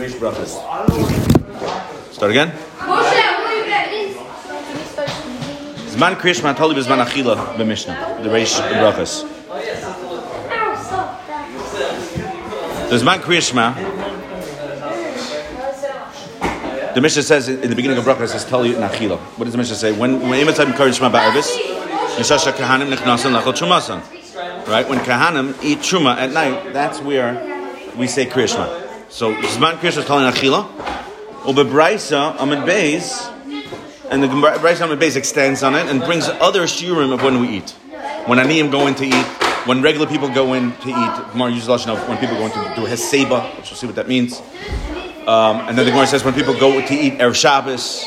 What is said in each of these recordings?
Reish Brachas. Start again. Zman Kriyashma Tali B'Zman Achila b'Mishnah. The Reish Brachas. The Zman Kriyashma. The Mishnah says in the beginning of Brachas, it says Tali Nachila. What does the Mishnah say? When when Shema Ba'arvis, Nishasha Kahanim Nechnasan Lachal Chumasan. Right? When Kahanim eat Truma at night, that's where we say Kriyashma. So Zman Kriyashma is Tali Nachila. Ubebraisa Amid Beis, and the Braisa Amid Beis extends on it and brings other shiurim of when we eat. When Aniyim go in to eat, when regular people go in to eat, Gemara uses Lashon of when people go in to do Heseba, which we'll see what that means. Um, and then the Gemara says when people go to eat Erev Shabbos,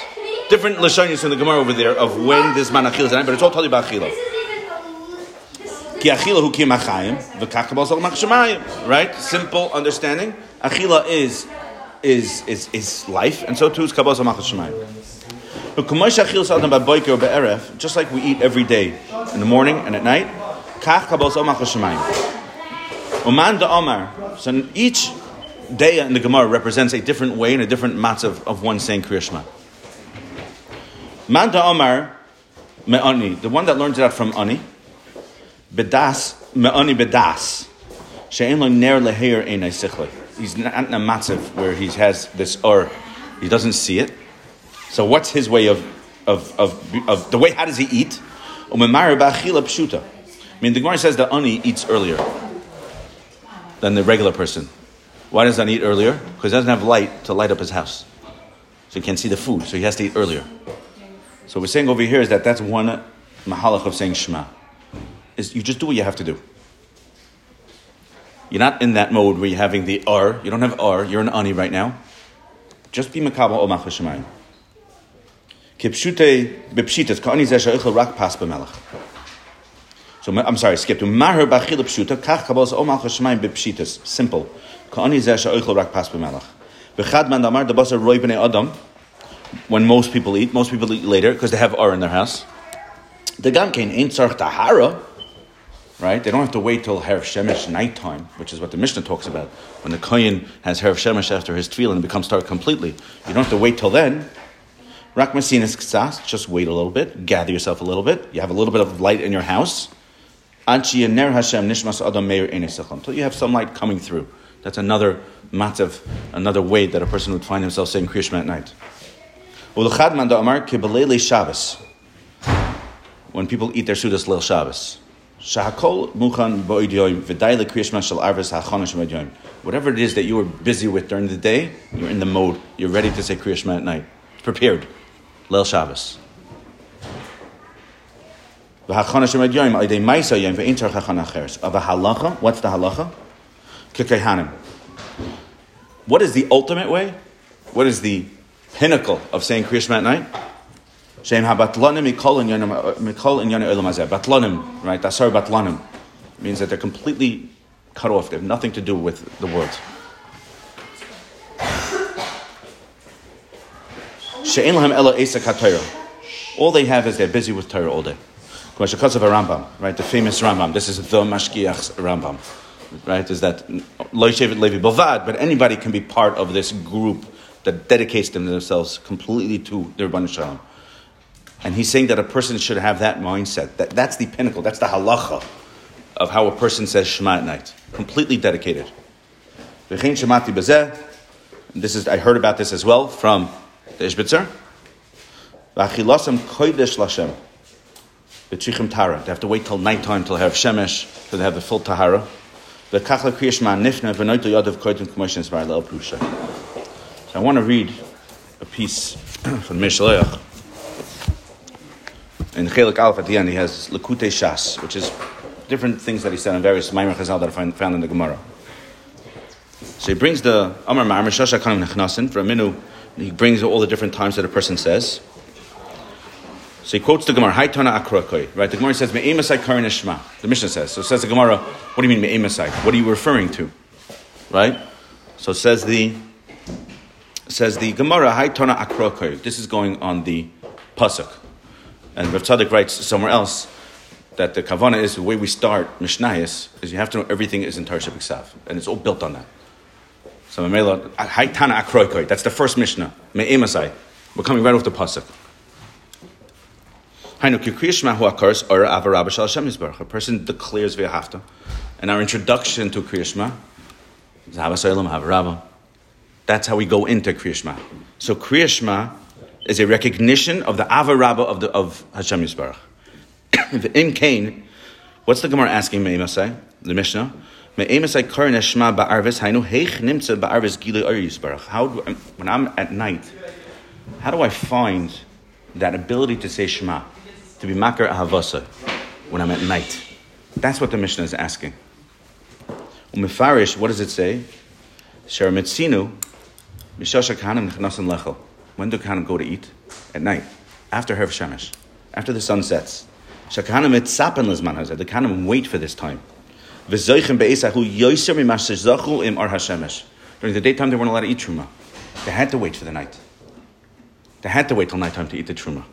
different Lashonis in the Gemara over there of when this man Achila is but it's all totally about Achila. Ki Achila hu ki machayim, v'kakabal sol machshamayim. Right? Simple understanding. Achila is, is, is, is life, and so too is kabal sol machshamayim. Just like we eat every day, in the morning and at night, kach kabal sol machshamayim. Uman da Omar. So each day in the Gemara represents a different way and a different matzav of one saying Kriyashma. Manda Omar Me'ani, the one that learns it out from Ani, Bedas, Me'ani Bedas, She'en lo ner leheir einay sichle. He's not in a matzav where he has this or he doesn't see it. So what's his way of, of, of, of the way, how does he eat? I mean, the Gemara says that Ani eats earlier than the regular person. Why does he eat earlier? Because he doesn't have light to light up his house. So he can't see the food, so he has to eat earlier. So we're saying over here is that that's one mahalach of saying Shema. Is you just do what you have to do. You're not in that mode where you're having the R. You don't have R. You're an ani right now. Just be makabel o machal shemayim. Kipshute bepshitas ka'ani rak pas. So I'm sorry, skip to mahar b'achil pshuta kach kabos o machal shemayim bepshitas. Simple. Ka'ani rak pas roy b'nei adam when most people eat. Most people eat later because they have R in their house. The gamkein ain't tzarch tahara, right? They don't have to wait till Herav Shemesh nighttime, which is what the Mishnah talks about. When the Kohen has Herav Shemesh after his tevilah and becomes dark completely, you don't have to wait till then. Rak masinas ktsas, just wait a little bit, gather yourself a little bit. You have a little bit of light in your house. Anchi Hashem Nishmas Adam Meir Until you have some light coming through. That's another matzav, another way that a person would find himself saying Kriyashma at night. When people eat their sudas lil Shabbos. Whatever it is that you were busy with during the day, you're in the mode. You're ready to say kriyashma at night. Prepared. Lil Shabbos. What's the halacha? Kikehanim. What is the ultimate way? What is the pinnacle of saying Kriyashma at night? Shem habatlanim mikol in yana olam hazeh. Batlanim, right? Dasar batlanim means that they're completely cut off. They have nothing to do with the world. She'en lahem ela esak All they have is they're busy with Torah all day. Kumashakasav Rambam, right? The famous Rambam. This is the Mashkiach's Rambam, right? Is that Lo Levi Bavad, but anybody can be part of this group that dedicates themselves completely to the Ribono Shel Olam. And he's saying that a person should have that mindset. That, that's the pinnacle, that's the halacha of how a person says Shema at night. Completely dedicated. This is, I heard about this as well from the Ishbitzer. They have to wait till nighttime till they have Shemesh, till they have the full Tahara. So I want to read a piece from Mei HaShiloach. In Chelik Aleph at the end, he has Lakute Shas, which is different things that he said in various Maimar Chazal that are found in the Gemara. So he brings the Amar Ma'amar Shasha Kanim Nechnasin for a minu. He brings all the different times that a person says. So he quotes the Gemara, Haitana Akrakoi, right? The Gemara says, Me'emasai Karin. The Mishnah says. So says the Gemara, what do you mean Me'emasai? What are you referring to? Right? So says the says the Gemara, Haitona Akrokoy. This is going on the Pasuk. And Rav Tzadok writes somewhere else that the Kavana is the way we start Mishnayis is you have to know everything is in Tarsha B'Ksav. And it's all built on that. So Akroikoi, that's the first Mishnah. Me'emasai. We're coming right off the Pasuk. A person declares via hafta. And our introduction to Kriyashma That's how we go into Kriyashma. So Kriyashma is a recognition of the Avarabba of, the, of Hashem Yisbarach. In Cain, what's the Gemara asking Me'emasai, the Mishnah? Me'emasai kar neshma ba'arvis hainu heich nimtza ba'arvis gili Yisbarach. How do, when I'm at night, how do I find that ability to say Shema? to be makar ahavasa when I'm at night. That's what the Mishnah is asking. Umifarish, what does it say? Sharamitzinu, Mishasha Kahanim Nechnasan Lechel. When do Kahanim go to eat? At night, after Herv Shemesh, after the sun sets. Shakahanim etzapen lezman hazeh. The Kahanim wait for this time. V'zoichem zachu im ar hashemesh. During the daytime, they weren't allowed to eat truma. They had to wait for the night. They had to wait till nighttime to eat the truma.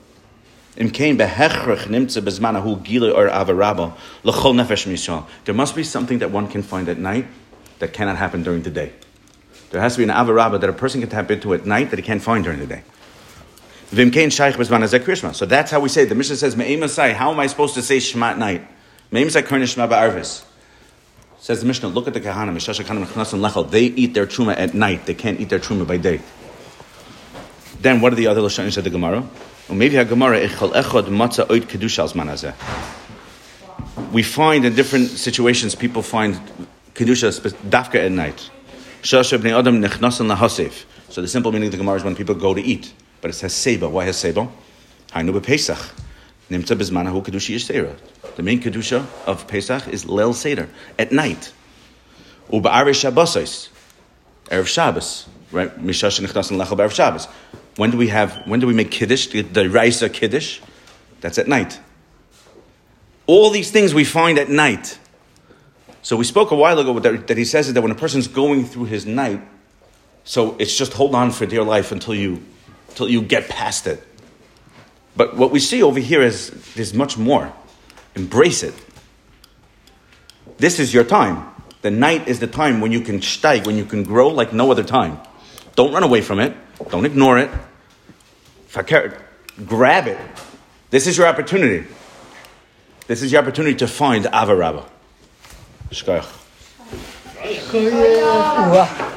There must be something that one can find at night that cannot happen during the day. There has to be an avarabba that a person can tap into at night that he can't find during the day. So that's how we say it. The Mishnah says, How am I supposed to say Shema at night? Says the Mishnah, look at the Kahana, they eat their truma at night. They can't eat their truma by day. Then what are the other Lashonis of the Gemara? We find in different situations people find kedusha dafka at night. Adam. So the simple meaning of the Gemara is when people go to eat, but it says seba. Why has seba? Hainu bePesach. Nimtza bezmanahu kedusha yisera. The main kedusha of Pesach is lel seder at night. Uba Shabbos, erev Shabbos, right? Mishash nechnasan lachal erev Shabbos. When do we have, when do we make Kiddush, the, the Raisa Kiddush? That's at night. All these things we find at night. So we spoke a while ago that, that he says that when a person's going through his night, so it's just hold on for dear life until you, until you get past it. But what we see over here is there's much more. Embrace it. This is your time. The night is the time when you can steig, when you can grow like no other time. Don't run away from it. Don't ignore it. Fakir, grab it. This is your opportunity. This is your opportunity to find Avarabba. Schuig. Schuig.